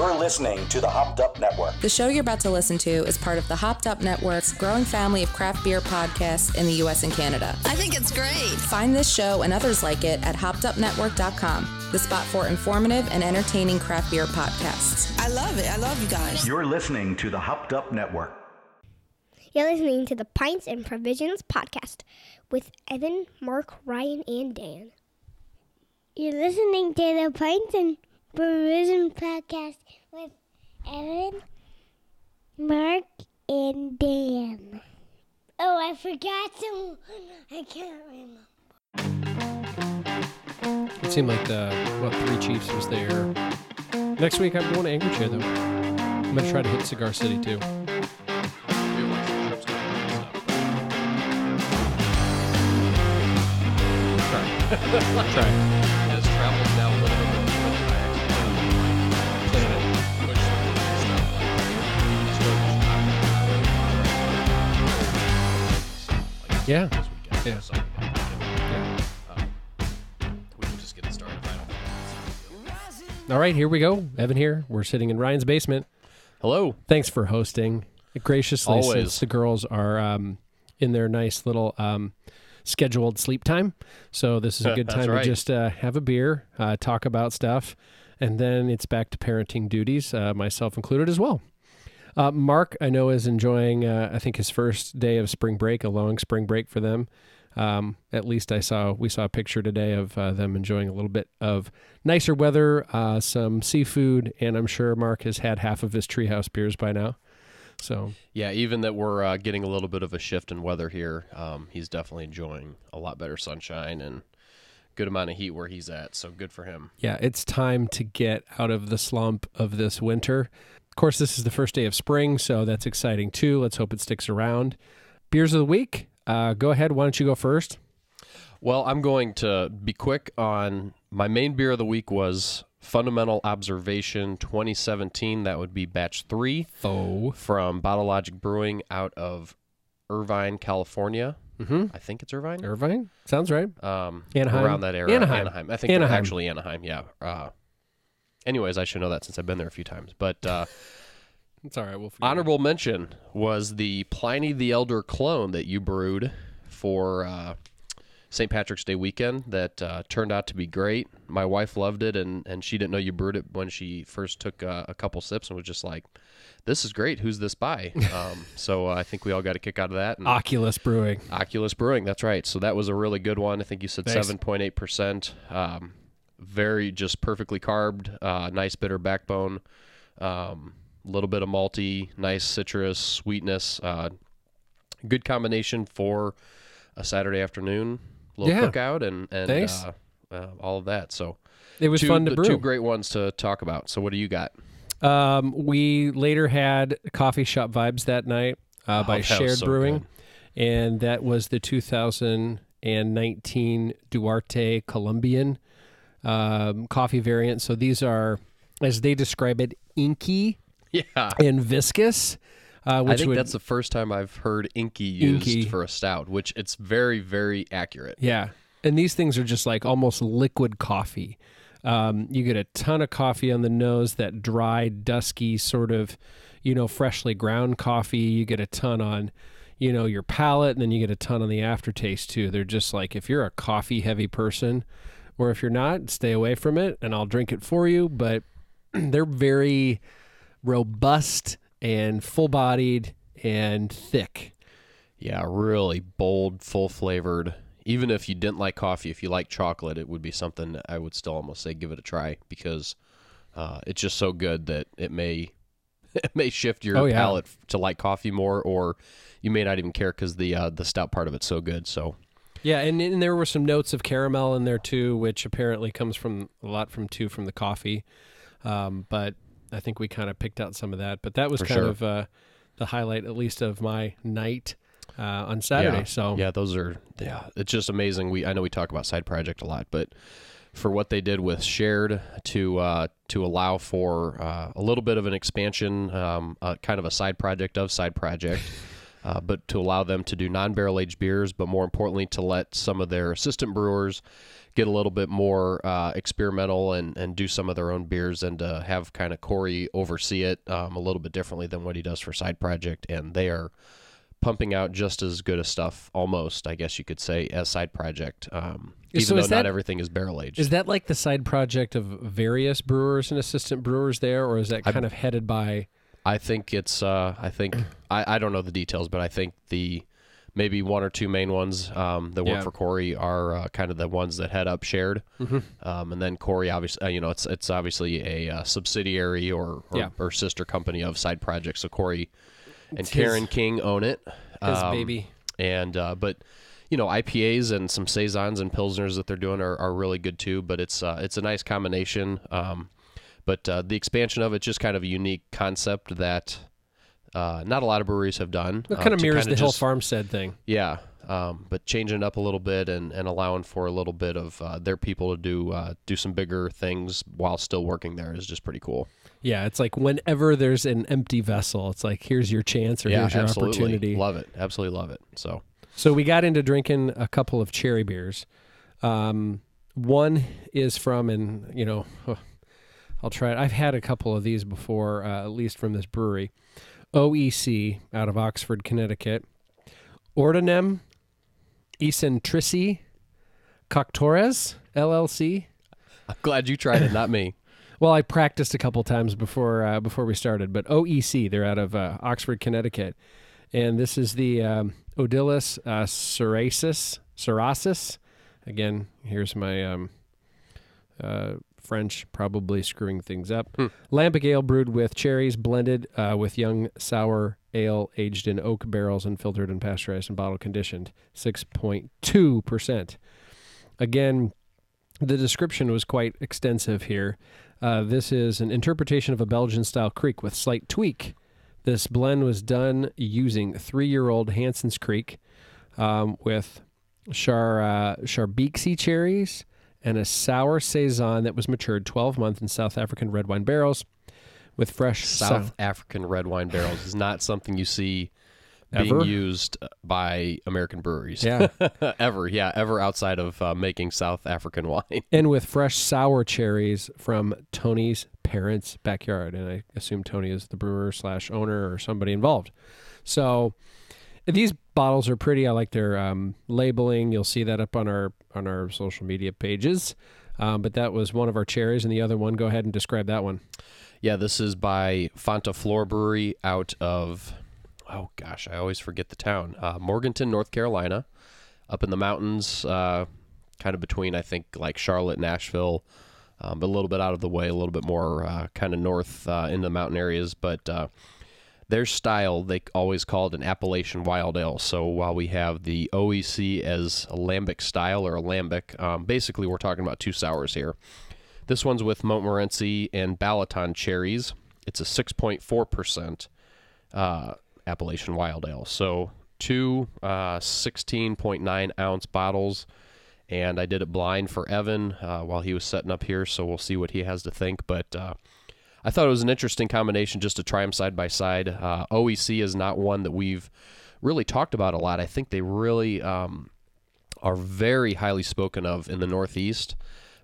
You're listening to the Hopped Up Network. The show you're about to listen to is part of the Hopped Up Network's growing family of craft beer podcasts in the U.S. and Canada. I think it's great. Find this show and others like it at hoppedupnetwork.com, the spot for informative and entertaining craft beer podcasts. I love it. I love you guys. You're listening to the Hopped Up Network. You're listening to the Pints and Provisions podcast with Evan, Mark, Ryan, and Dan. You're listening to the Pints and Provisions podcast with Evan, Mark, and Dan. Oh, I forgot some. I can't remember. It seemed like the what three Chiefs was there. Next week I'm going to Anchorage though. I'm gonna try to hit Cigar City too. Try. try. has traveled Yeah. this weekend. Yeah. So, Yeah. we can just get it started. I don't think it's a big deal. All right, here we go. Evan here. We're sitting in Ryan's basement. Hello. Thanks for hosting graciously. Always. Since the girls are um, in their nice little um, scheduled sleep time, so this is a good time right. to just uh, have a beer, uh, talk about stuff, and then it's back to parenting duties, uh, myself included as well. Uh, Mark, I know, is enjoying. Uh, I think his first day of spring break, a long spring break for them. Um, at least I saw we saw a picture today of uh, them enjoying a little bit of nicer weather, uh, some seafood, and I'm sure Mark has had half of his treehouse beers by now. So Yeah, even that we're uh, getting a little bit of a shift in weather here, um, he's definitely enjoying a lot better sunshine and good amount of heat where he's at. So good for him. yeah, it's time to get out of the slump of this winter. Of course, this is the first day of spring, so that's exciting too. Let's hope it sticks around. Beers of the week. Uh, go ahead. Why don't you go first? Well, I'm going to be quick on my main beer of the week was Fundamental Observation 2017. That would be batch three Oh, from Bottle Logic Brewing out of Irvine, California. mm-hmm. I think it's Irvine. Irvine sounds right. Um, Anaheim? around that area. Anaheim. I think Anaheim. actually Anaheim. Yeah. Uh, anyways, I should know that since I've been there a few times. But uh, It's all right. We'll figure it out. honorable mention was the Pliny the Elder clone that you brewed for uh, St. Patrick's Day weekend. That uh, turned out to be great. My wife loved it, and and she didn't know you brewed it when she first took uh, a couple sips and was just like. This is great. Who's this by? Um, so uh, I think we all got a kick out of that. And Oculus Brewing. Oculus Brewing. That's right. So that was a really good one. I think you said seven point eight percent. Um, very just perfectly carved. Uh, nice bitter backbone. A little bit of malty, nice citrus sweetness. Uh, good combination for a Saturday afternoon. Little Yeah. cookout and and uh, uh, all of that. So It was two, fun to brew. Two great ones to talk about. So what do you got? Um, we later had coffee shop vibes that night uh, by Oh, that Shared so Brewing, good. and that was the 2019 Duarte Colombian um, coffee variant. So these are, as they describe it, inky Yeah. and viscous. Uh, I think would, that's the first time I've heard inky used Inky. for a stout, which it's very, very accurate. Yeah. And these things are just like almost liquid coffee. Um, you get a ton of coffee on the nose, that dry, dusky sort of, you know, freshly ground coffee. You get a ton on, you know, your palate, and then you get a ton on the aftertaste too. They're just like, if you're a coffee heavy person, or if you're not, stay away from it and I'll drink it for you. But they're very robust and full bodied and thick. Yeah, really bold, full flavored. Even if you didn't like coffee, if you like chocolate, it would be something I would still almost say give it a try because uh, it's just so good that it may it may shift your Oh, yeah. palate to like coffee more, or you may not even care because the uh, the stout part of it's so good. So Yeah, and, and there were some notes of caramel in there too, which apparently comes from a lot from too from the coffee. Um, but I think we kind of picked out some of that. But that was For kind sure. of uh, the highlight, at least, of my night uh, on Saturday. Yeah. So yeah, those are yeah. It's just amazing. We I know we talk about side project a lot, but for what they did with shared to uh, to allow for uh, a little bit of an expansion, um, uh, kind of a side project of side project. Uh, but to allow them to do non-barrel aged beers, but more importantly, to let some of their assistant brewers get a little bit more uh, experimental and, and do some of their own beers and uh, have kind of Cory oversee it um, a little bit differently than what he does for Side Project. And they are pumping out just as good a stuff, almost, I guess you could say, as Side Project. Um, even So though is not everything is barrel aged. Is that like the side project of various brewers and assistant brewers there, or is that kind of headed by? I think it's. Uh, I think I, I don't know the details, but I think the maybe one or two main ones um, that work Yeah. for Cory are uh, kind of the ones that head up shared, Mm-hmm. um, and then Cory obviously, uh, you know, it's it's obviously a uh, subsidiary or or, Yeah. or sister company of Side Project. So Cory and It's Karen his- King own it. His Um, baby. and uh, but you know IPAs and some saisons and pilsners that they're doing are, are really good too. But it's uh, it's a nice combination. Um, but uh, the expansion of it's just kind of a unique concept that uh, not a lot of breweries have done. It uh, kind of mirrors the Hill Farmstead thing. Yeah, um, but changing it up a little bit and, and allowing for a little bit of uh, their people to do uh, do some bigger things while still working there is just pretty cool. Yeah, it's like whenever there's an empty vessel, it's like here's your chance or yeah, here's your absolutely opportunity. love it. Absolutely love it. So So we got into drinking a couple of cherry beers. Um, one is from, and you know, I'll try it. I've had a couple of these before, uh, at least from this brewery. OEC out of Oxford, Connecticut. Ordinem, Eccentrici, Coctores, LLC. I'm glad you tried it, not me. Well, I practiced a couple times before uh, before we started, but OEC, they're out of uh, Oxford, Connecticut, and this is the um, Odilus uh, cerasis, cerasis. Again, here's my um, uh, French, probably screwing things up. Lambic ale brewed with cherries, blended uh, with young sour ale, aged in oak barrels and filtered and pasteurized and bottle conditioned, six point two percent. Again, the description was quite extensive here. Uh, this is an interpretation of a Belgian style kriek with slight tweak. This blend was done using three year old Hanssens Kriek um, with char, uh, Schaerbeek cherries and a sour Saison that was matured 12 months in South African red wine barrels with fresh South sou- African red wine barrels is not something you see Ever? being used by American breweries. Yeah. ever, yeah, ever outside of uh, making South African wine. and with fresh sour cherries from Tony's parents' backyard. And I assume Tony is the brewer slash owner or somebody involved. So these bottles are pretty. I like their um, labeling. You'll see that up on our on our social media pages. Um, but that was one of our cherries, and the other one. Go ahead and describe that one. Yeah, this is by Fonta Flora Brewery out of, oh gosh, I always forget the town. Uh, Morganton, North Carolina, up in the mountains, uh, kind of between, I think, like Charlotte, Nashville, um, but a little bit out of the way, a little bit more uh, kind of north uh, in the mountain areas. But uh, their style, they always called an Appalachian Wild Ale. So while we have the OEC as a lambic style or a lambic, um, basically we're talking about two sours here. This one's with Montmorency and Balaton cherries. It's a 6.4% uh, Appalachian Wild Ale. So two uh, 16.9 ounce bottles. And I did it blind for Evan uh, while he was setting up here. So we'll see what he has to think. But uh, I thought it was an interesting combination just to try them side by side. Uh, OEC is not one that we've really talked about a lot. I think they really um, are very highly spoken of in the Northeast,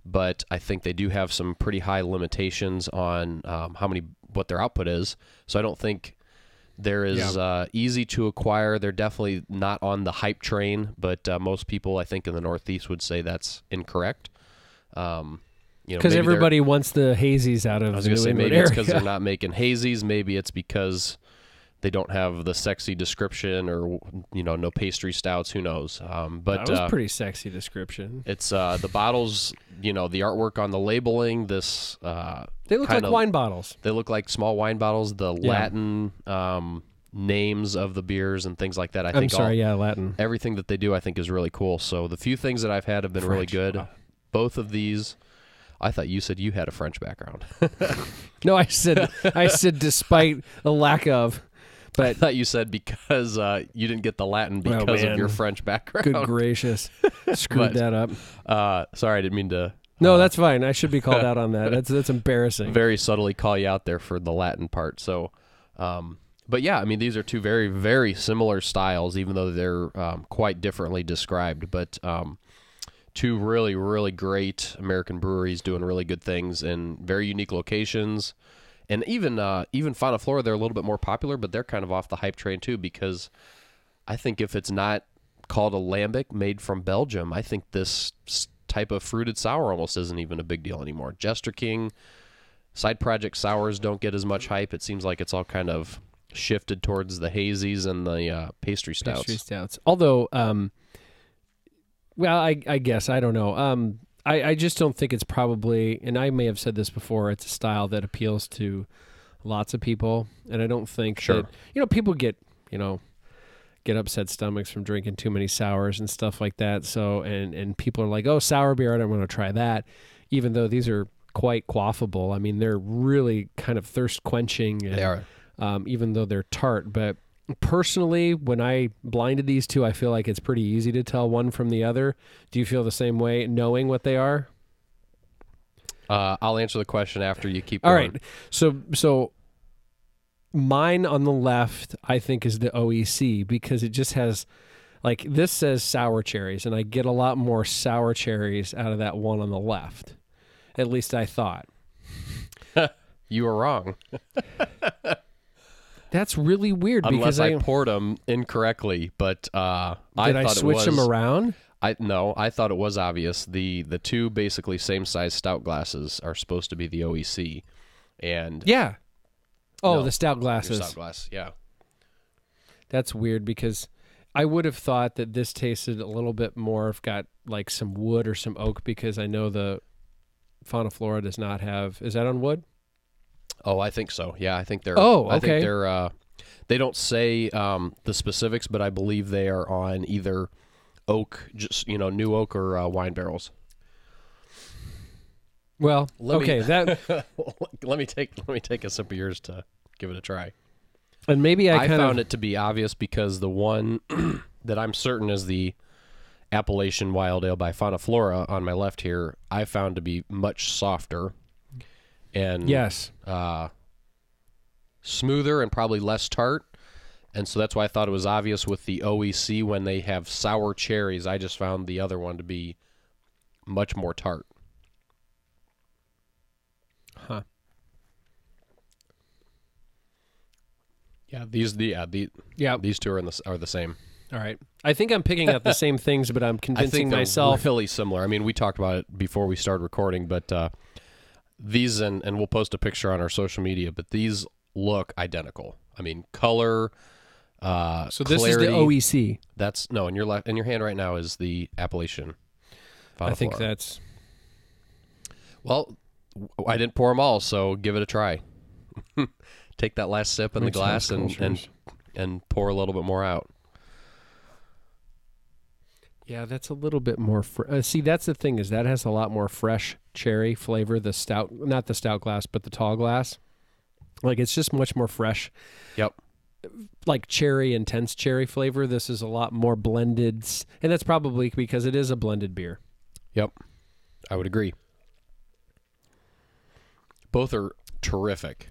but I think they do have some pretty high limitations on um, how many what their output is. So I don't think there is uh, easy to acquire. They're definitely not on the hype train, but uh, most people I think in the Northeast would say that's incorrect. Um, you know, Because everybody wants the hazies out of I was gonna say England maybe it's because they're not making hazies. Maybe it's because they don't have the sexy description, or you know, no pastry stouts. Who knows? Um, but that was uh, pretty sexy description. it's uh, the bottles. You know, the artwork on the labeling. This uh, They look like kinda- wine bottles. They look like small wine bottles. The Yeah. Latin um, names of the beers and things like that. I I'm think all- sorry, yeah, Latin. everything that they do, I think, is really cool. So the few things that I've had have been really good. Both of these. I thought you said you had a French background. No, I said I said despite a lack of, But I thought you said because uh, you didn't get the Latin Oh, because of your French background. good gracious, screwed But- that up. Uh, sorry, I didn't mean to No, that's fine. I should be called out on that. That's that's embarrassing. very subtly call you out there for the Latin part. So, um, but yeah, I mean, these are two very, very similar styles, even though they're um, quite differently described. But um, two really, really great American breweries doing really good things in very unique locations. And even uh, even Fonta Flora, they're a little bit more popular, but they're kind of off the hype train too because I think if it's not called a lambic made from Belgium, I think this type of fruited sour almost isn't even a big deal anymore. Jester King, side project sours don't get as much hype. It seems like it's all kind of shifted towards the hazies and the uh, pastry stouts. Pastry stouts. Although, um, well, I, I guess I don't know. Um, I, I just don't think it's probably, and I may have said this before. It's a style that appeals to lots of people, and I don't think Sure. that you know people get you know get upset stomachs from drinking too many sours and stuff like that. So, and and people are like, oh, sour beer, I don't want to try that, even though these are quite quaffable. I mean, they're really kind of thirst quenching. They are. um, even though they're tart. But personally, when I blinded these two, I feel like it's pretty easy to tell one from the other. Do you feel the same way, knowing what they are? Uh, I'll answer the question after you keep All going. right. So, so mine on the left, I think, is the OEC because it just has. Like this says sour cherries, and I get a lot more sour cherries out of that one on the left. At least I thought. You were wrong. That's really weird Unless because I, poured them incorrectly, but uh, I did I, thought switch it was, them around? I no, I thought it was obvious. The the two basically same size stout glasses are supposed to be the OEC, and Yeah. Oh, No, the stout glasses. stout glass. Yeah, That's weird because I would have thought that this tasted a little bit more of got like some wood or some oak because I know the Fonta Flora does not have. Is that on wood? Oh, I think so. Yeah, I think they're. Oh, I okay. think they're. Uh, they don't say um, the specifics, but I believe they are on either oak, just you know, new oak or uh, wine barrels. Well, Let me- okay, that let me take let me take a sip of yours to give it a try. and maybe I, I, found of it to be obvious because the one that I'm certain is the Appalachian Wild Ale by Fonta Flora on my left here, I found to be much softer and yes. uh, smoother and probably less tart. And so that's why I thought it was obvious with the OEC when they have sour cherries. I just found the other one to be much more tart. Huh. Yeah, these the yeah, the Yeah. these two are in the are the same. All right. I think I'm picking out the same things, but I'm convincing I think myself. really similar. I mean, we talked about it before we started recording, but uh, these and and we'll post a picture on our social media. But these look identical. I mean, color. Uh, so this clarity. is the OEC. That's no in your left in your hand right now is the Appalachian. I think that's well. I didn't pour them all, so give it a try. Take that last sip in the glass and, and and pour a little bit more out. Yeah, that's a little bit more. Fr- uh, see, that's the thing is that has a lot more fresh cherry flavor. The stout, not the stout glass, but the tall glass. Like it's just much more fresh. Yep. like cherry intense cherry flavor. This is a lot more blended, and that's probably because it is a blended beer. Yep. I would agree. Both are terrific.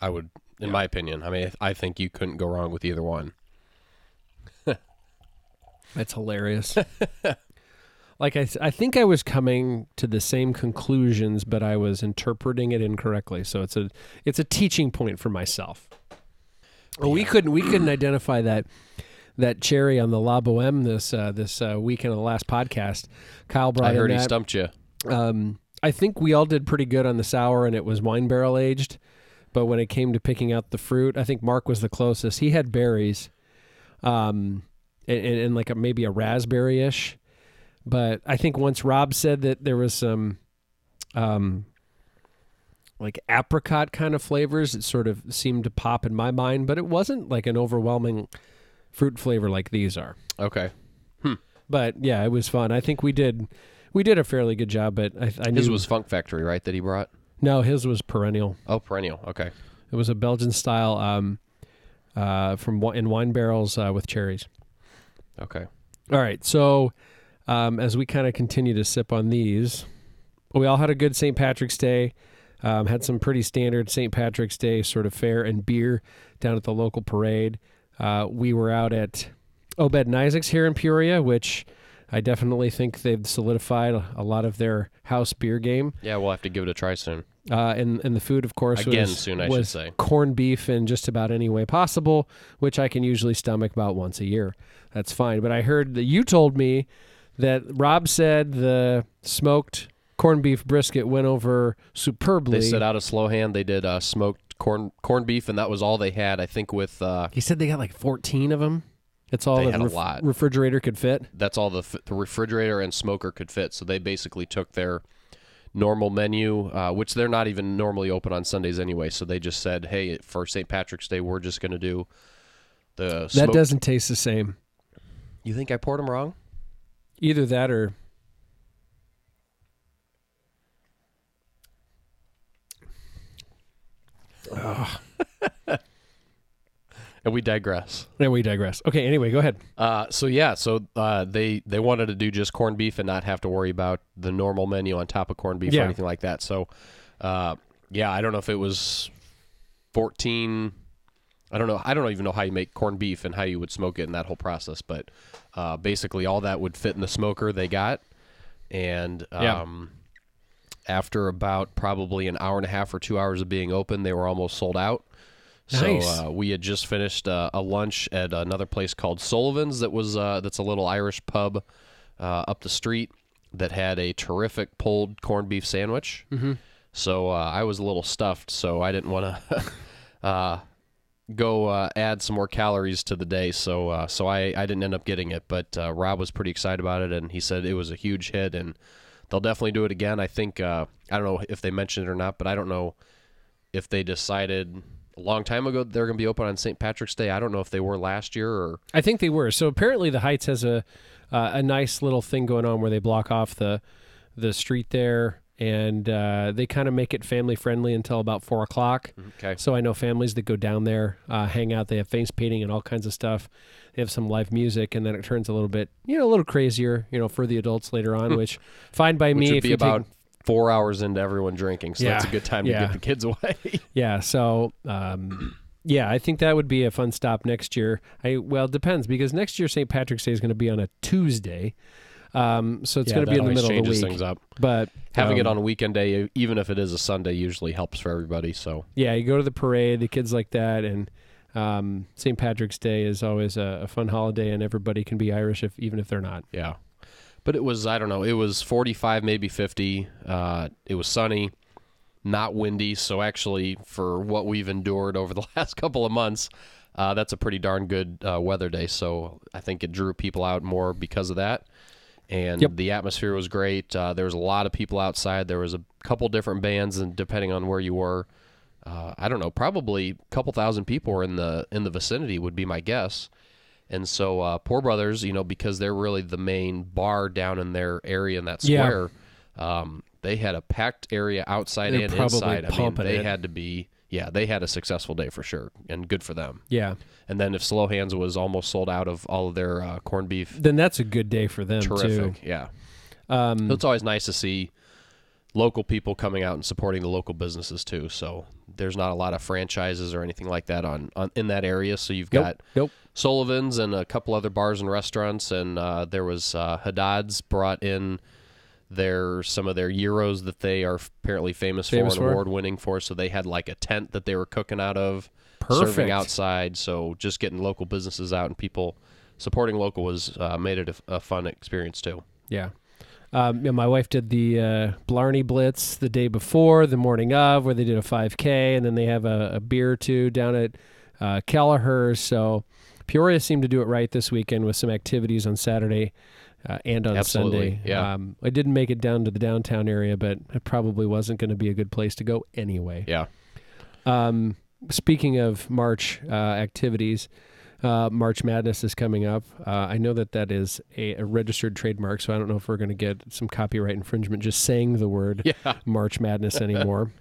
I would, in my opinion. I mean, I think you couldn't go wrong with either one. That's hilarious. like I, th- I think I was coming to the same conclusions, but I was interpreting it incorrectly. So it's a, it's a teaching point for myself. Well, we couldn't, we couldn't identify that, that cherry on the La Boheme this, uh, this uh, weekend of the last podcast. Kyle brought I heard he that. stumped you. Um, I think we all did pretty good on the sour, and it was wine barrel aged. But when it came to picking out the fruit, I think Mark was the closest. He had berries, um, and, and, and like a, maybe a raspberry ish. But I think once Rob said that there was some, um, like apricot kind of flavors, it sort of seemed to pop in my mind. But it wasn't like an overwhelming fruit flavor like these are. Okay. But yeah, it was fun. I think we did. We did a fairly good job, but I, I knew His was Funk Factory, right? That he brought. no, his was perennial. Oh, perennial. Okay. It was a Belgian style um, uh, from in wine barrels uh, with cherries. Okay. All right, so um, as we kind of continue to sip on these, we all had a good St. Patrick's Day. Um, had some pretty standard St. Patrick's Day sort of fare and beer down at the local parade. Uh, we were out at Obed and Isaac's here in Peoria, which I definitely think they've solidified a, lot of their house beer game. Yeah, we'll have to give it a try soon. Uh, and and the food, of course, Again was, soon, I should say. corned beef in just about any way possible, which I can usually stomach about once a year. That's fine. But I heard that you told me that Rob said the smoked corned beef brisket went over superbly. They set out a slow hand. They did uh, smoked corn corned beef, and that was all they had. I think with uh, he said they got like 14 of them. It's all They the had a lot. refrigerator could fit. that's all the, f- the refrigerator and smoker could fit. So they basically took their normal menu, uh, which they're not even normally open on Sundays anyway. So they just said, "Hey, for St. Patrick's Day, we're just going to do the." That doesn't taste the same. You think I poured them wrong? Either that or And we digress. And we digress. Okay, anyway, go ahead. Uh, so yeah, so uh, they they wanted to do just corned beef and not have to worry about the normal menu on top of corned beef Yeah. or anything like that. So, uh, yeah, I don't know if it was fourteen. I don't know. I don't even know how you make corned beef and how you would smoke it in that whole process. But uh, basically, all that would fit in the smoker they got, and Yeah. um, after about probably an hour and a half or two hours of being open, they were almost sold out. Nice. So uh, we had just finished uh, a lunch at another place called Sullivan's. That was uh, that's a little Irish pub uh, up the street that had a terrific pulled corned beef sandwich. Mm-hmm. So uh, I was a little stuffed, so I didn't want to uh, go uh, add some more calories to the day. So uh, so I, I didn't end up getting it, but uh, Rob was pretty excited about it, and he said it was a huge hit, and they'll definitely do it again. I think uh, I don't know if they mentioned it or not, but I don't know if they decided a long time ago they're going to be open on St. Patrick's Day. I don't know if they were last year or I think they were. So apparently, the Heights has a uh, a nice little thing going on where they block off the the street there, and uh, they kind of make it family friendly until about four o'clock. okay. So I know families that go down there, uh, hang out. They have face painting and all kinds of stuff. They have some live music, and then it turns a little bit, you know, a little crazier, you know, for the adults later on. which fine by Which me would if be you about take, four hours into everyone drinking, so that's a good time to yeah. get the kids away. yeah. So um, yeah, I think that would be a fun stop next year. I well, it depends because next year St. Patrick's Day is going to be on a Tuesday, um, so it's Yeah, going to be in the middle of the changes week. things up. But Having it um, on a weekend day, even if it is a Sunday, usually helps for everybody. So yeah, you go to the parade, the kids like that, and um, St. Patrick's Day is always a, a fun holiday, and everybody can be Irish if even if they're not. yeah, but it was I don't know, it was forty five, maybe fifty. Uh, it was sunny, not windy. So actually, for what we've endured over the last couple of months, uh, that's a pretty darn good uh, weather day. So I think it drew people out more because of that. And Yep. the atmosphere was great. Uh, there was a lot of people outside. There was a couple different bands, and depending on where you were, uh, I don't know, probably a couple thousand people were in the in the vicinity would be my guess. And so uh, Pour Brothers, you know, because they're really the main bar down in their area in that Yeah. square, um, they had a packed area outside They're and inside. I mean, they it. had to be, yeah, they had a successful day for sure, and good for them. Yeah, And then if Slow Hands was almost sold out of all of their uh, corned beef, then that's a good day for them terrific, too. yeah. Um, So it's always nice to see local people coming out and supporting the local businesses too. So there's not a lot of franchises or anything like that on, on in that area. So you've Nope, got nope. Sullivan's and a couple other bars and restaurants, and uh, there was uh, Haddad's brought in their some of their gyros that they are apparently famous, Famous for for? and award winning for. So they had like a tent that they were cooking out of, Perfect. serving outside. So just getting local businesses out and people supporting local was uh, made it a, a fun experience too. Yeah. Um, yeah, my wife did the uh, Blarney Blitz the day before, the morning of, where they did a 5K, and then they have a, a beer or two down at uh, Kelleher's. So Peoria seemed to do it right this weekend with some activities on Saturday uh, and on Absolutely, Sunday. yeah. Um, I didn't make it down to the downtown area, but it probably wasn't going to be a good place to go anyway. Yeah. Um, speaking of March uh, activities, uh, March Madness is coming up. Uh, I know that that is a, a registered trademark, so I don't know if we're going to get some copyright infringement just saying the word Yeah. March Madness anymore.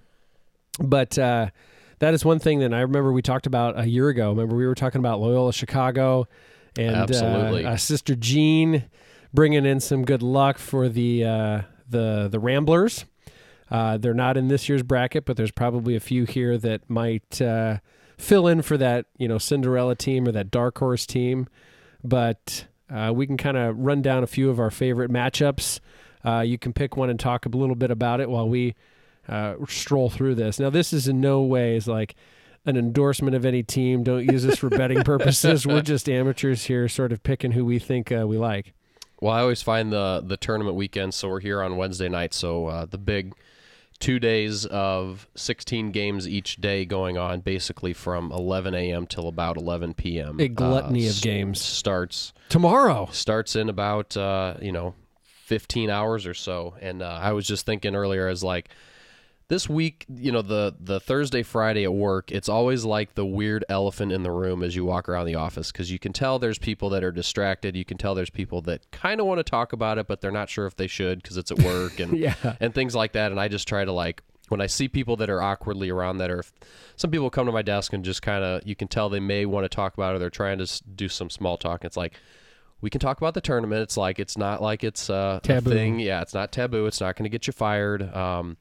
but uh, that is one thing that I remember we talked about a year ago. Remember we were talking about Loyola Chicago and Absolutely. Uh, uh, Sister Jean bringing in some good luck for the uh, the the Ramblers. Uh, they're not in this year's bracket, but there's probably a few here that might uh, fill in for that, you know, Cinderella team or that dark horse team. But uh, we can kind of run down a few of our favorite matchups. Uh, you can pick one and talk a little bit about it while we uh, stroll through this. Now, this is in no ways like an endorsement of any team. Don't use this for betting purposes. We're just amateurs here, sort of picking who we think uh, we like. Well, I always find the the tournament weekend. So we're here on Wednesday night. So uh, the big two days of 16 games each day going on, basically from 11 a.m. till about 11 p.m. A gluttony uh, of games. starts Tomorrow. starts in about uh, you know 15 hours or so. And uh, I was just thinking earlier as like this week, you know, the the Thursday Friday at work, it's always like the weird elephant in the room as you walk around the office because you can tell there's people that are distracted. You can tell there's people that kind of want to talk about it, but they're not sure if they should because it's at work and Yeah. and things like that. And I just try to like when I see people that are awkwardly around that are some people come to my desk and just kind of you can tell they may want to talk about it or they're trying to do some small talk. It's like we can talk about the tournament. It's like it's not like it's uh, a Taboo. thing. Yeah, it's not taboo. It's not going to get you fired. Um,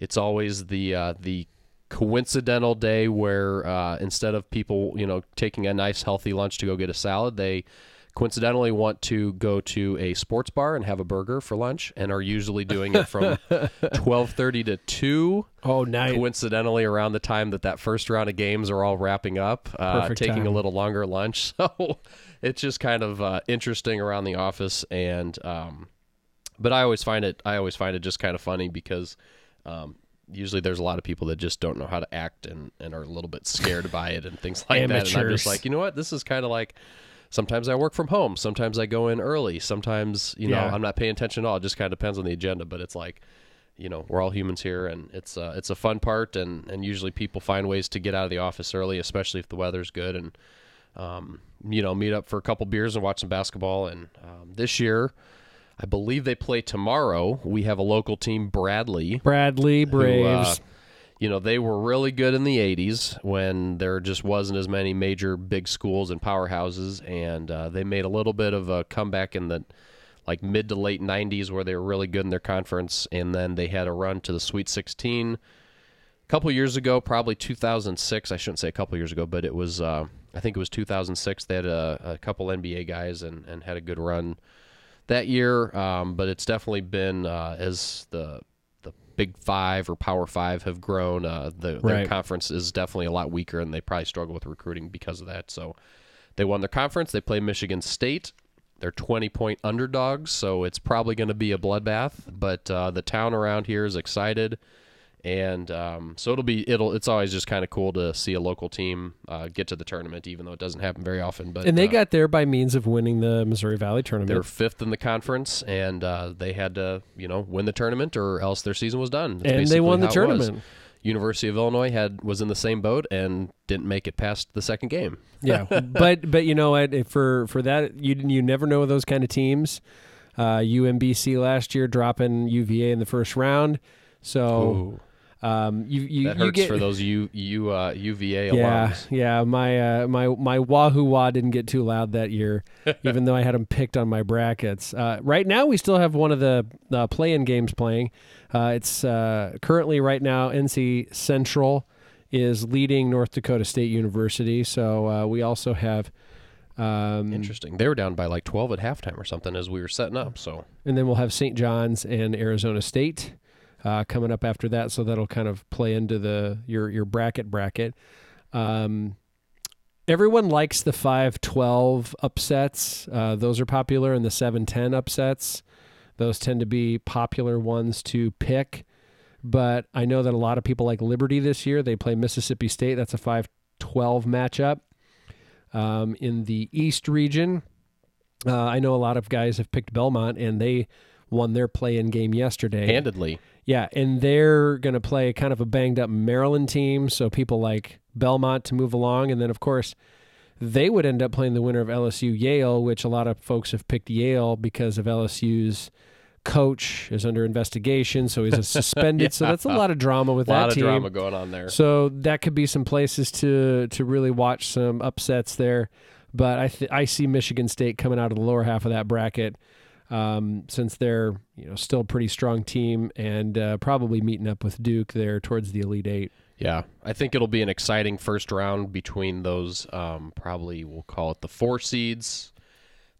it's always the uh, the coincidental day where uh, instead of people you know taking a nice healthy lunch to go get a salad, they coincidentally want to go to a sports bar and have a burger for lunch, and are usually doing it from twelve thirty to two Oh, nice. coincidentally around the time that that first round of games are all wrapping up, uh, taking a little longer lunch. So it's just kind of uh, interesting around the office, and um, but I always find it I always find it just kind of funny because um, usually there's a lot of people that just don't know how to act and, and are a little bit scared by it and things like that. And I'm just like, you know what, this is kind of like. Sometimes I work from home. Sometimes I go in early. Sometimes, you know, Yeah. I'm not paying attention at all. It just kind of depends on the agenda. But it's like, you know we're all humans here and it's uh, it's a fun part and and usually people find ways to get out of the office early especially if the weather's good and um, you know meet up for a couple beers and watch some basketball and um, this year I believe they play tomorrow. We have a local team Bradley. Bradley who, Braves. uh, you know they were really good in the 80s when there just wasn't as many major big schools and powerhouses and uh, they made a little bit of a comeback in the like mid to late 90s where they were really good in their conference and then they had a run to the sweet 16 a couple years ago probably 2006 i shouldn't say a couple years ago but it was uh, i think it was 2006 they had a, a couple nba guys and, and had a good run that year um, but it's definitely been uh, as the the big five or power five have grown uh, the, their Right. conference is definitely a lot weaker and they probably struggle with recruiting because of that so they won their conference they play michigan state they're 20 point underdogs, so it's probably going to be a bloodbath. But uh, the town around here is excited, and um, so it'll be it'll it's always just kind of cool to see a local team uh, get to the tournament, even though it doesn't happen very often. But and they uh, got there by means of winning the Missouri Valley tournament. they're fifth in the conference, and uh, they had to you know win the tournament, or else their season was done. That's And they won the how it was. tournament. University of Illinois had was in the same boat and didn't make it past the second game. yeah, but but you know what? For for that, you you never know with those kind of teams. Uh, UMBC last year dropping UVA in the first round, so um, you you, that you hurts get for those U, U, uh, UVA yeah alums. yeah my uh, my my wahoo wah didn't get too loud that year, even though I had them picked on my brackets. Uh, right now, we still have one of the uh, play-in games playing. Uh, it's uh, currently right now NC Central is leading North Dakota State University. So uh, we also have. Um, Interesting. They were down by like 12 at halftime or something as we were setting up. So and then we'll have St. John's and Arizona State uh, coming up after that. So that'll kind of play into the your your bracket bracket. Um, everyone likes the five twelve upsets. Uh, those are popular, and the seven ten upsets. Those tend to be popular ones to pick. But I know that a lot of people like Liberty this year. They play Mississippi State. That's a five twelve matchup. Um, in the East region, uh, I know a lot of guys have picked Belmont, and they won their play-in game yesterday. handedly. Yeah, and they're going to play kind of a banged up Maryland team, so people like Belmont to move along, and then of course they would end up playing the winner of LSU Yale, which a lot of folks have picked Yale because of LSU's coach is under investigation, so he's suspended. So that's a lot of drama with A lot that of team. drama going on there. So that could be some places to to really watch some upsets there. But I th- I see Michigan State coming out of the lower half of that bracket um, since they're you know still a pretty strong team and uh, probably meeting up with Duke there towards the Elite Eight. Yeah, I think it'll be an exciting first round between those. Um, probably we'll call it the four seeds,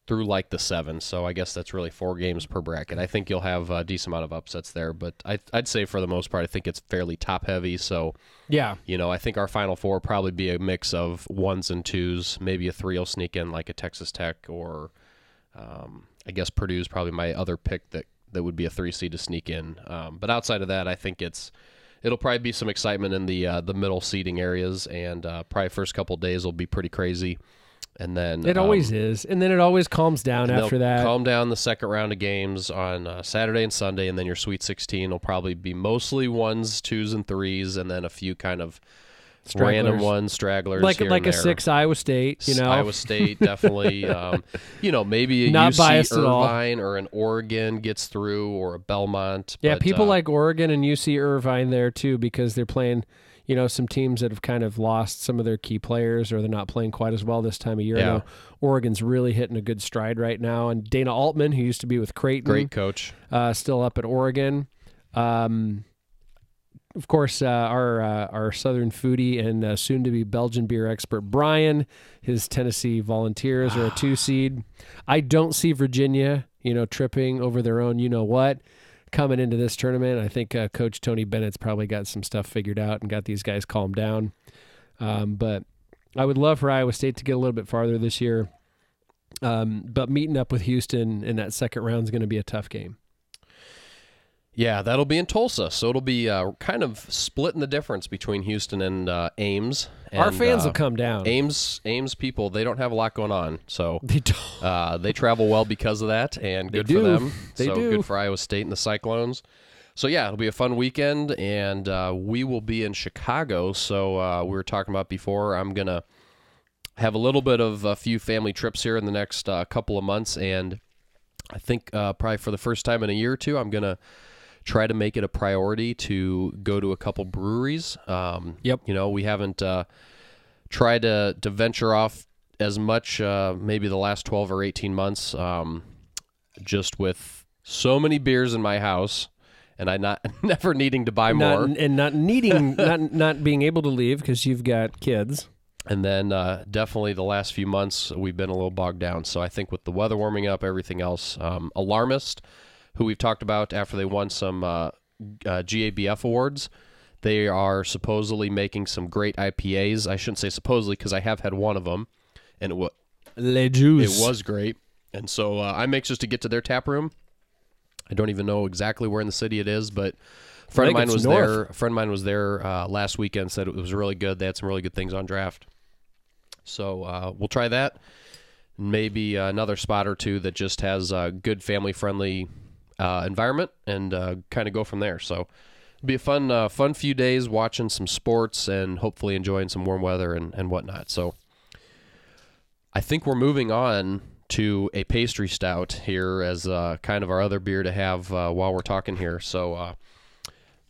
through like the seven. So I guess that's really four games per bracket. I think you'll have a decent amount of upsets there, but I, I'd say for the most part, I think it's fairly top heavy. So Yeah. you know, I think our final four will probably be a mix of ones and twos. Maybe a three will sneak in, like a Texas Tech, or um, I guess Purdue is probably my other pick that that would be a three seed to sneak in. Um, but outside of that, I think it's it'll probably be some excitement in the uh, the middle seating areas, and uh, probably first couple days will be pretty crazy, and then It um, always is, and then it always calms down after that. Calm down the second round of games on uh, Saturday and Sunday, and then your Sweet 16 will probably be mostly ones, twos, and threes, and then a few kind of random Stragglers. ones, stragglers, like like a six Iowa State, you know. Iowa State definitely. um, you know, maybe a Not UC biased at all. Irvine or an Oregon gets through, or a Belmont. yeah, but, people uh, like Oregon and UC Irvine there too because they're playing, you know, some teams that have kind of lost some of their key players or they're not playing quite as well this time of year. Yeah. Oregon's really hitting a good stride right now, and Dana Altman, who used to be with Creighton, great coach. uh, still up at Oregon. Um, of course, uh, our uh, our Southern foodie and uh, soon to be Belgian beer expert Brian, his Tennessee Volunteers are a two seed. I don't see Virginia, you know, tripping over their own, you know what, coming into this tournament. I think uh, Coach Tony Bennett's probably got some stuff figured out and got these guys calmed down. Um, but I would love for Iowa State to get a little bit farther this year. Um, but meeting up with Houston in that second round is going to be a tough game. Yeah, that'll be in Tulsa, so it'll be uh, kind of splitting the difference between Houston and uh, Ames. Our fans uh, will come down. Ames, Ames people, they don't have a lot going on, so They don't. Uh, they travel well because of that, and good for them. They so do. good for Iowa State and the Cyclones. So yeah, it'll be a fun weekend, and uh, we will be in Chicago. So uh, we were talking about before. I'm gonna have a little bit of a few family trips here in the next uh, couple of months, and I think uh, probably for the first time in a year or two, I'm gonna try to make it a priority to go to a couple breweries. Um, Yep. You know, we haven't uh, tried to to venture off as much uh, maybe the last 12 or 18 months um, just with so many beers in my house and I not never needing to buy more Not, and not needing, not not being able to leave because you've got kids. and then uh, definitely the last few months we've been a little bogged down so I think with the weather warming up everything else um, Alarmist who we've talked about after they won some uh, uh, GABF awards they are supposedly making some great IPAs I shouldn't say supposedly because I have had one of them and it, wa Le juice. It was great, and so uh, I'm anxious to get to their tap room. I don't even know exactly where in the city it is, but a friend of mine was north. there. A friend of mine was there uh, last weekend. Said it was really good. They had some really good things on draft. So uh, we'll try that. Maybe uh, another spot or two that just has a good family friendly uh, environment, and uh, kind of go from there. So. It'll be a fun, uh, fun few days watching some sports and hopefully enjoying some warm weather and, and whatnot. So, I think we're moving on to a pastry stout here as uh, kind of our other beer to have uh, while we're talking here. So, uh,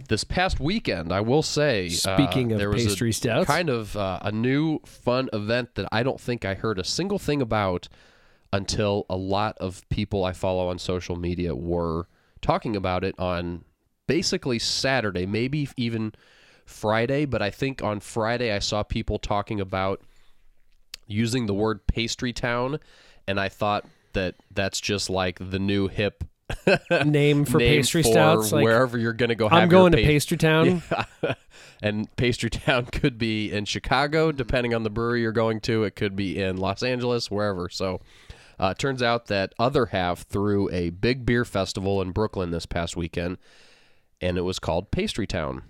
this past weekend, I will say, uh, Speaking of there was pastry a, stouts. kind of uh, a new fun event that I don't think I heard a single thing about until a lot of people I follow on social media were talking about it on basically Saturday, maybe even Friday. But I think on Friday I saw people talking about using the word pastry town, and I thought that that's just like the new hip name for name pastry for stouts. Like, wherever you're going to go. Have I'm going to pa- Pastry Town. and Pastry Town could be in Chicago, depending on the brewery you're going to. It could be in Los Angeles, wherever. So, uh, it turns out that Other Half threw a big beer festival in Brooklyn this past weekend, and it was called Pastry Town.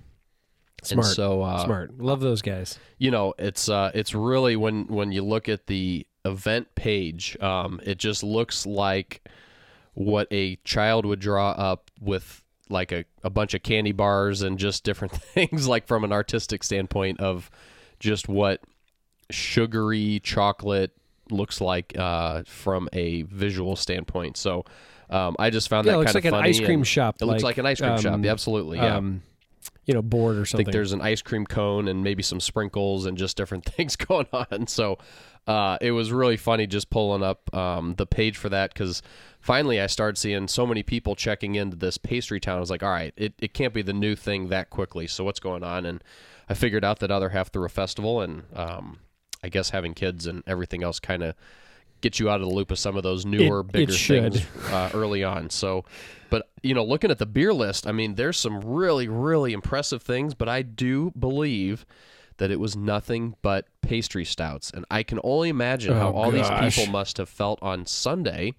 Smart. And so, uh, Smart. Love those guys. you know, it's uh, it's really when when you look at the event page, um, it just looks like what a child would draw up with like a, a bunch of candy bars and just different things like from an artistic standpoint of just what sugary chocolate looks like uh, from a visual standpoint. So um, I just found Yeah, it that looks kind like of an ice cream shop, It looks like, like an ice cream shop. um, Yeah, absolutely. Yeah. Um, you know, board or something. I think there's an ice cream cone and maybe some sprinkles and just different things going on. So uh, it was really funny just pulling up um, the page for that because finally I started seeing so many people checking into this pastry town. I was like, all right, it, it can't be the new thing that quickly. So what's going on? And I figured out that other half threw a festival and um, I guess having kids and everything else kind of get you out of the loop of some of those newer, it bigger should. things uh, early on. So, but you know, looking at the beer list, I mean, there's some really, really impressive things. But I do believe that it was nothing but pastry stouts, and I can only imagine how Oh, all gosh. these people must have felt on Sunday.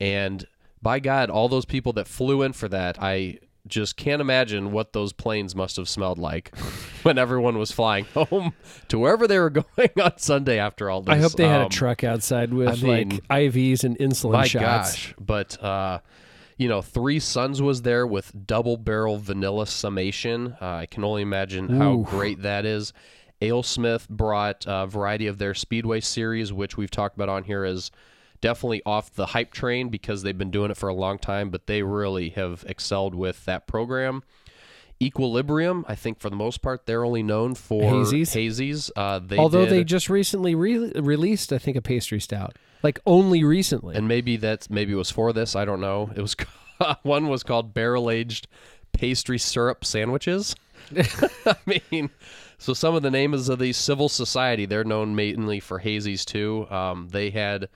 And by God, all those people that flew in for that, I just can't imagine what those planes must have smelled like when everyone was flying home to wherever they were going on Sunday after all this. I hope they had a Um, truck outside with I mean, like IVs and insulin My shots. gosh. But, uh, you know, Three Sons was there with double barrel vanilla summation. Uh, I can only imagine how great that is. AleSmith brought a variety of their Speedway series, which we've talked about on here as definitely off the hype train because they've been doing it for a long time, but they really have excelled with that program. Equilibrium, I think for the most part, they're only known for Hazies? hazies. Uh, they Although did- they just recently re- released, I think, a pastry stout. Like only recently. and maybe that's maybe it was for this. I don't know. It was one was called barrel aged pastry syrup sandwiches. I mean, so some of the names of the civil society they're known mainly for hazies too. Um, they had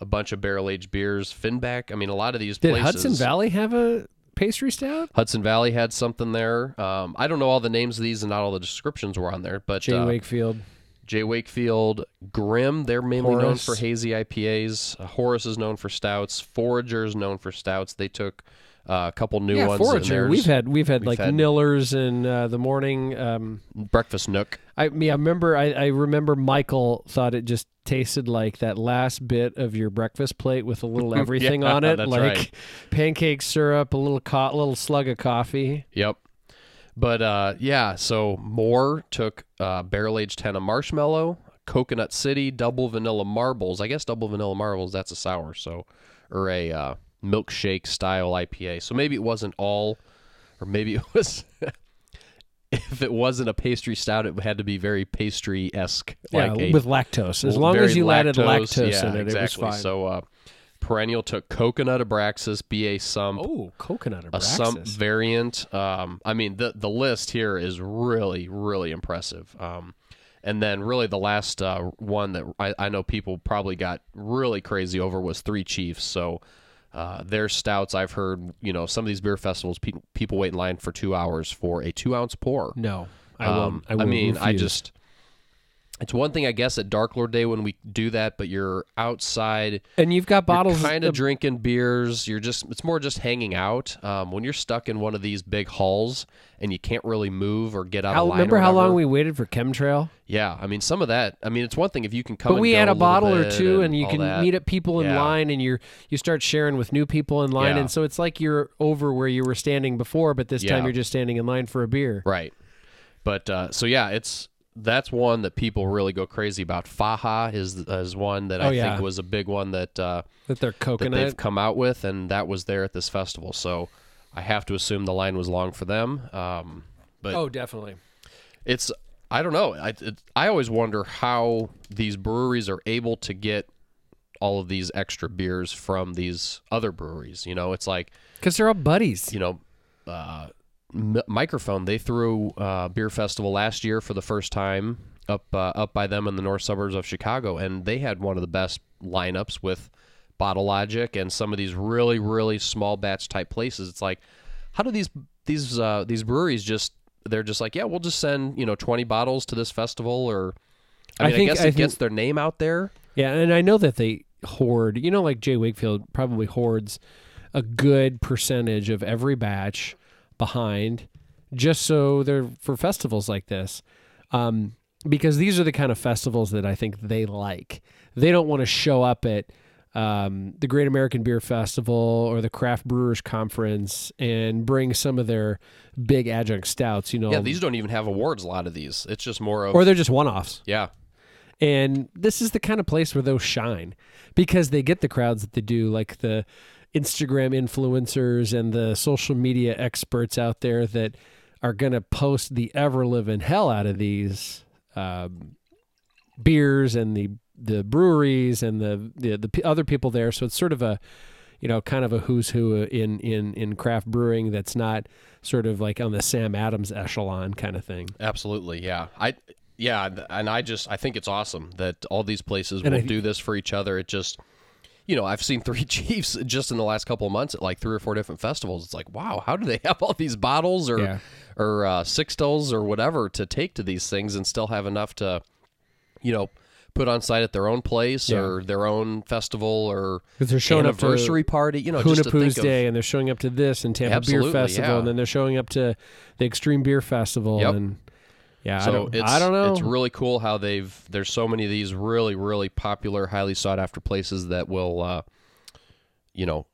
a bunch of barrel aged beers. Finback. I mean, a lot of these Did places. Hudson Valley have a pastry stout? Hudson Valley had something there. Um, I don't know all the names of these and not all the descriptions were on there, but Jay uh, Wakefield. Jay Wakefield, Grimm, they're mainly known for hazy IPAs. Uh, Horus is known for stouts. Forager is known for stouts. They took uh, a couple new yeah, ones. Forager. We've had we've had We've like had- Nillers in uh, the morning. Um, Breakfast Nook. I mean, I remember. I, I remember Michael thought it just tasted like that last bit of your breakfast plate with a little everything Yeah, on it, like right. pancake syrup, a little co- little slug of coffee. Yep. But uh, yeah, so Moore took uh, barrel aged Henna Marshmallow, Coconut City, Double Vanilla Marbles. I guess Double Vanilla Marbles, that's a sour, so, or a uh, milkshake style IPA. So maybe it wasn't all, or maybe it was. If it wasn't a pastry stout, it had to be very pastry esque. Yeah, like a, with lactose. As long as you added lactose, lactose yeah, in it, exactly. it was fine. So uh, Perennial took Coconut Abraxas, BA Sump, oh, coconut a Sump Abraxas. variant. Um, I mean, the the list here is really, really impressive. Um, and then really the last uh, one that I, I know people probably got really crazy over was Three Chiefs. So uh, their stouts, I've heard, you know, some of these beer festivals, pe- people wait in line for two hours for a two ounce pour. no, I Um, won't. I, will mean, I refuse. just. It's one thing, I guess, at Dark Lord Day when we do that, but you're outside, and you've got bottles kind of drinking beers. You're just, it's more just hanging out. Um, when you're stuck in one of these big halls and you can't really move or get out How, of line. or remember how long we waited for chemtrail? Yeah, I mean, some of that. I mean, it's one thing if you can come. But and we had a little bottle or two, and you can that. meet up people in Yeah. line, and you're you start sharing with new people in line, Yeah. and so it's like you're over where you were standing before, but this time you're just standing in line for a beer. Right. But uh, so yeah, it's that's one that people really go crazy about. Faha is is one that Oh, I yeah. think was a big one that. Uh, That they're that they've come out with, and that was there at this festival. So I have to assume the line was long for them. Um, but oh, definitely. it's I don't know. I it, I always wonder how these breweries are able to get all of these extra beers from these other breweries. You know, it's like Because they're all buddies. you know. Uh, M- microphone they threw uh, beer festival last year for the first time up uh, up by them in the north suburbs of Chicago, and they had one of the best lineups with Bottle Logic and some of these really really small batch type places. It's like, how do these these uh, these breweries just they're just like, yeah, we'll just send you know twenty bottles to this festival, or I I mean, I, think- guess I it think- gets their name out there. Yeah, and I know that they hoard. You know, like Jay Wakefield probably hoards a good percentage of every batch behind, just so they're for festivals like this. Um, because these are the kind of festivals that I think they like. They don't want to show up at um, the Great American Beer Festival or the Craft Brewers Conference and bring some of their big adjunct stouts. You know, Yeah, these don't even have awards. A lot of these, it's just more of or they're just one-offs. yeah, And this is the kind of place where those shine because they get the crowds that they do, like the Instagram influencers and the social media experts out there that are going to post the ever living hell out of these um, beers and the the breweries and the, the the other people there. So it's sort of a you know kind of a who's who in in in craft brewing that's not sort of like on the Sam Adams echelon kind of thing. Absolutely, yeah. I yeah, and I just I think it's awesome that all these places And will I- do this for each other. It just you know, I've seen three chiefs just in the last couple of months at like three or four different festivals. It's like, wow, how do they have all these bottles or Yeah. or uh, sixtels or whatever to take to these things and still have enough to, you know, put on site at their own place Yeah. or their own festival or they're showing up to anniversary party. You know, Hunahpu's think of, Day, and they're showing up to this and Tampa Beer Festival, yeah. and then they're showing up to the Extreme Beer Festival, Yep. and yeah, So I don't, it's I don't know. It's really cool how they've there's so many of these really really popular, highly sought after places that will, uh, you know,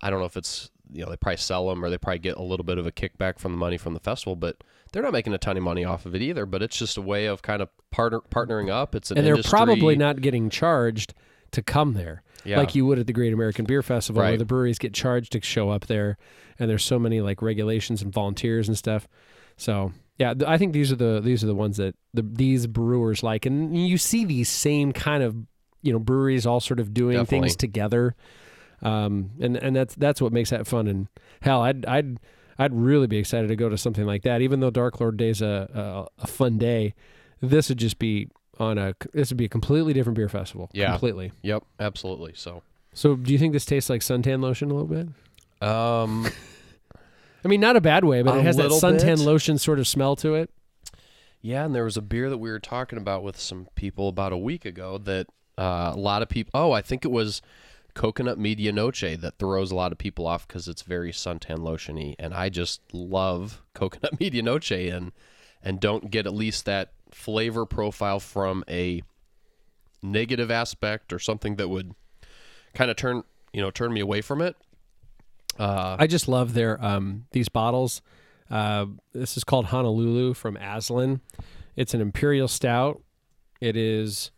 I don't know if it's you know they probably sell them or they probably get a little bit of a kickback from the money from the festival, but they're not making a ton of money off of it either. But it's just a way of kind of partner partnering up. It's an and they're industry- probably not getting charged to come there Yeah. like you would at the Great American Beer Festival, where the breweries get charged to show up there, and there's so many like regulations and volunteers and stuff. So yeah, I think these are the these are the ones that the these brewers like, and you see these same kind of you know breweries all sort of doing Definitely. things together, um, and and that's that's what makes that fun. And hell, I'd I'd I'd really be excited to go to something like that, even though Dark Lord Day's a a, a fun day. This would just be on a this would be a completely different beer festival. Yeah. completely. Yep, absolutely. So, So, do you think this tastes like suntan lotion a little bit? um, I mean, not a bad way, but A it has that suntan bit. lotion sort of smell to it. Yeah, and there was a beer that we were talking about with some people about a week ago that uh, a lot of people. Oh, I think it was coconut Medianoche that throws a lot of people off because it's very suntan lotiony, and I just love coconut Medianoche and and don't get at least that flavor profile from a negative aspect or something that would kind of turn you know turn me away from it. Uh, I just love their um these bottles. Uh, this is called Honolulu from Aslin. It's an imperial stout. It is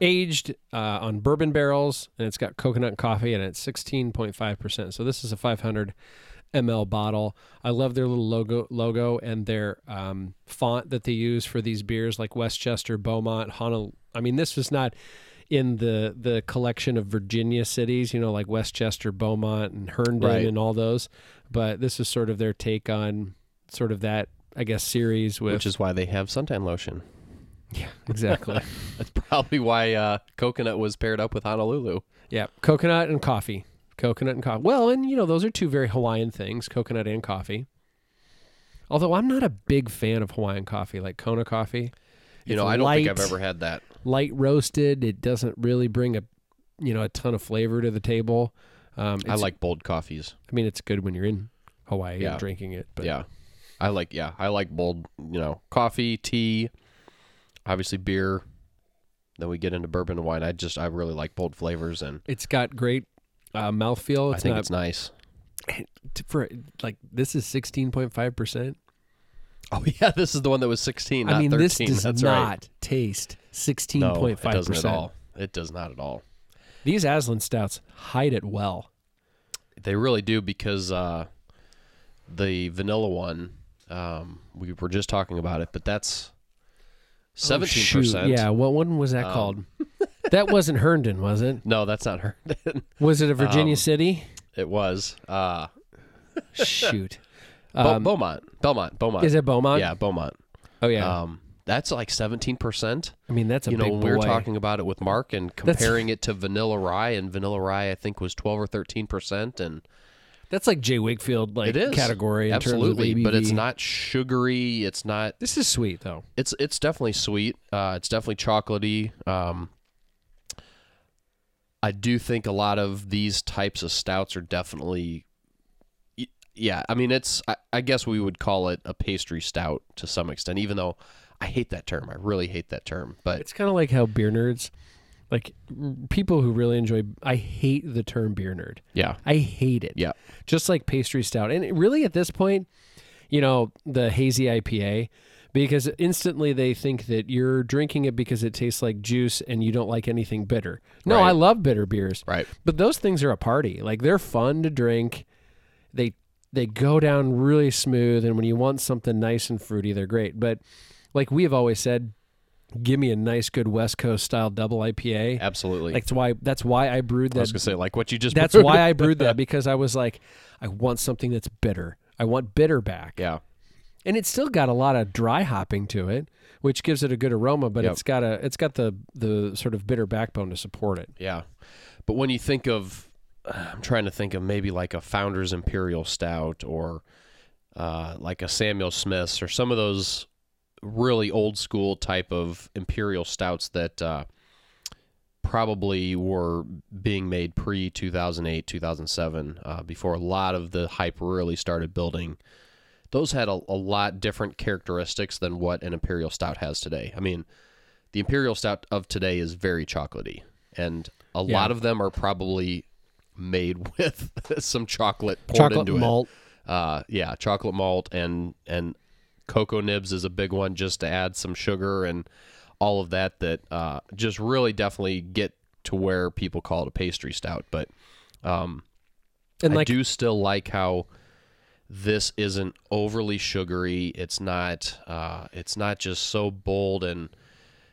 aged uh, on bourbon barrels, and it's got coconut coffee, and it's sixteen point five percent. So this is a five hundred ml bottle. I love their little logo logo and their um, font that they use for these beers, like Westchester, Beaumont, Honolulu. I mean, this was not in the the collection of Virginia cities, you know, like Westchester, Beaumont, and Herndon, Right. and all those. But this is sort of their take on sort of that, I guess, series with which is why they have suntan lotion. yeah, exactly. That's probably why uh, coconut was paired up with Honolulu. yeah, coconut and coffee, coconut and coffee. Well, and you know, those are two very Hawaiian things, coconut and coffee. Although I'm not a big fan of Hawaiian coffee, like Kona coffee. You It's know, I don't think I've ever had that. Light roasted. It doesn't really bring a you know a ton of flavor to the table. Um, I like bold coffees. I mean, it's good when you're in Hawaii Yeah. and drinking it. But yeah, I like. Yeah, I like bold. You know, coffee, tea, obviously beer. Then we get into bourbon and wine. I just I really like bold flavors, and it's got great uh, mouthfeel. I think not it's nice. for like this is sixteen point five percent. Oh yeah, this is the one that was sixteen. Not I mean, this does That's not right. taste sixteen No, point it five doesn't at percent. all. It does not at all. These Aslin stouts hide it well. They really do because uh, the vanilla one. Um, we were just talking about it, but that's seventeen Oh, shoot. percent. Yeah, what one was that Um, called? that wasn't Herndon, was it? No, that's not her. Was it a Virginia Um, City? it was uh, Shoot. Bo- Um, Beaumont. Belmont. Beaumont. is it Beaumont? Yeah, Beaumont. Oh yeah. Um, that's like seventeen percent. I mean, that's a You know, when we were boy. talking about it with Mark and comparing it to Vanilla Rye, and Vanilla Rye I think was twelve or thirteen percent, and That's like Jay Wakefield like it is category absolutely, but it's not sugary. It's not. This is sweet though. It's it's definitely sweet. Uh, it's definitely chocolatey. Um, I do think a lot of these types of stouts are definitely. Yeah, I mean it's. I, I guess we would call it a pastry stout to some extent, even though I hate that term. I really hate that term. But It's kind of like how beer nerds, like people who really enjoy. I hate the term beer nerd. yeah, I hate it. yeah, Just like pastry stout, and it really at this point, you know, the hazy IPA, because instantly they think that you're drinking it because it tastes like juice and you don't like anything bitter. No, Right. I love bitter beers. right. But those things are a party. Like they're fun to drink. They they go down really smooth and when you want something nice and fruity, they're great. But like we have always said, give me a nice good West Coast style double IPA. Absolutely. That's why that's why I brewed I was that. gonna say like what you just. That's brewed. why I brewed that because I was like, I want something that's bitter. I want bitter back. yeah, and it's still got a lot of dry hopping to it, which gives it a good aroma. But Yep. it's got a it's got the the sort of bitter backbone to support it. Yeah. But when you think of, I'm trying to think of maybe like a Founder's Imperial Stout or uh, like a Samuel Smith's or some of those really old school type of Imperial Stouts that uh, probably were being made pre 2008, 2007, uh, before a lot of the hype really started building. Those had a, a lot different characteristics than what an Imperial Stout has today. I mean, the Imperial Stout of today is very chocolatey, and a Yeah. lot of them are probably made with some chocolate poured Chocolate into malt. it. Uh, yeah, chocolate malt and and cocoa nibs is a big one, just to add some sugar and all of that. That uh, just really definitely get to where people call it a pastry stout. But um, And I do still like how this isn't overly sugary. It's not. Uh, it's not just so bold and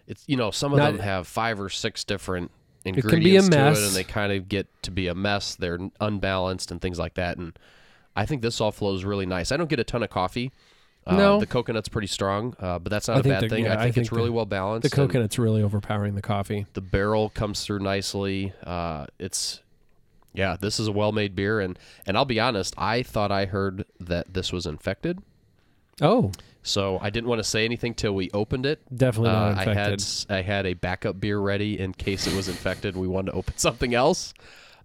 it's you know some of Not- them have five or six different can be a ingredients to mess. it, and they kind of get to be a mess. They're unbalanced and things like that. And I think this all flows really nice. I don't get a ton of coffee. Uh, No. the coconut's pretty strong, uh, but that's not I a bad the- thing. yeah, I I think, think it's really well balanced. the coconut's really overpowering the coffee. the barrel comes through nicely. Uh, it's yeah, this is a well-made beer, and and I'll be honest, I thought I heard that this was infected, Oh, so I didn't want to say anything till we opened it. definitely not Uh, I had infected. I had a backup beer ready in case it was infected. We wanted to open something else.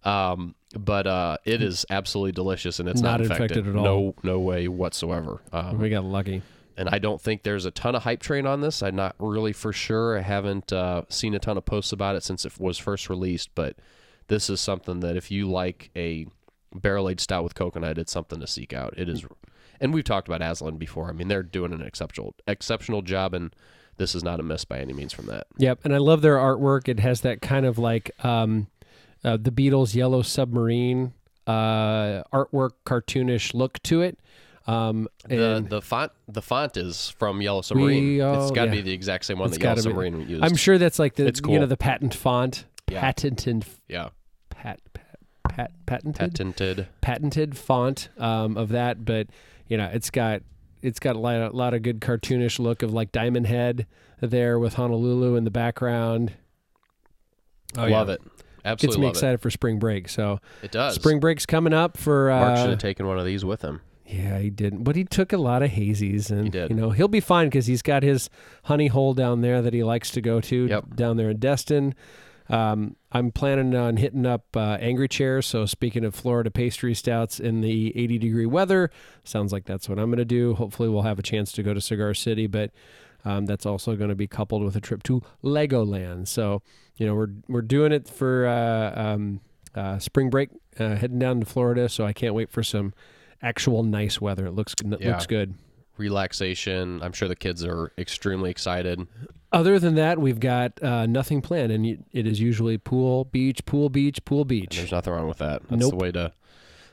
Um, but uh, it is absolutely delicious, and it's not, Not infected at all. No, no way whatsoever. Um, we got lucky. and I don't think there's a ton of hype train on this. I'm not really for sure. I haven't uh, seen a ton of posts about it since it was first released, but this is something that if you like a barrel aged stout with coconut, it's something to seek out. It is, and we've talked about Aslin before. I mean, they're doing an exceptional exceptional job, and this is not a miss by any means from that. Yep, and I love their artwork. It has that kind of like um, uh, the Beatles' Yellow Submarine uh, artwork, cartoonish look to it. Um, The and the font the font is from Yellow Submarine. We, uh, it's got to yeah. be the exact same one It's that Yellow be. Submarine used. I'm sure that's like the It's you know the patent font, Yeah. patented, yeah, pat, pat, pat, patented, patented. patented font um, of that. But you know, it's got it's got a lot, a lot of good cartoonish look of like Diamond Head there with Honolulu in the background. Oh, love yeah. it. Absolutely Gets me excited for spring break. So it. It does. spring break's coming up for. Uh, Mark should have taken one of these with him. Yeah, he didn't, but he took a lot of hazies, and He did. you know he'll be fine because he's got his honey hole down there that he likes to go to Yep. down there in Destin. Um, I'm planning on hitting up uh, Angry Chair. So speaking of Florida pastry stouts in the 80 degree weather, sounds like that's what I'm going to do. Hopefully, we'll have a chance to go to Cigar City, but um, that's also going to be coupled with a trip to Legoland. So you know we're we're doing it for uh, um, uh, spring break, uh, heading down to Florida. So I can't wait for some actual nice weather. It looks it Yeah. looks good. relaxation. I'm sure the kids are extremely excited. Other than that, we've got uh, nothing planned, and it is usually pool, beach, pool, beach, pool, beach. There's nothing wrong with that. That's Nope. the way to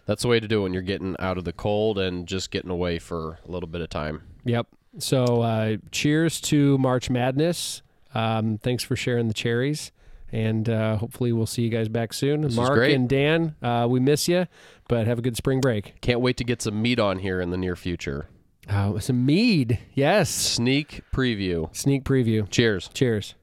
that's the way to do it when you're getting out of the cold and just getting away for a little bit of time. Yep. So, uh, cheers to March Madness. Um, thanks for sharing the cherries, and uh, hopefully we'll see you guys back soon. was Mark and Dan, uh, we miss you, but have a good spring break. Can't wait to get some meat on here in the near future. Oh, some mead. Yes. Sneak preview. Sneak preview. Cheers. Cheers.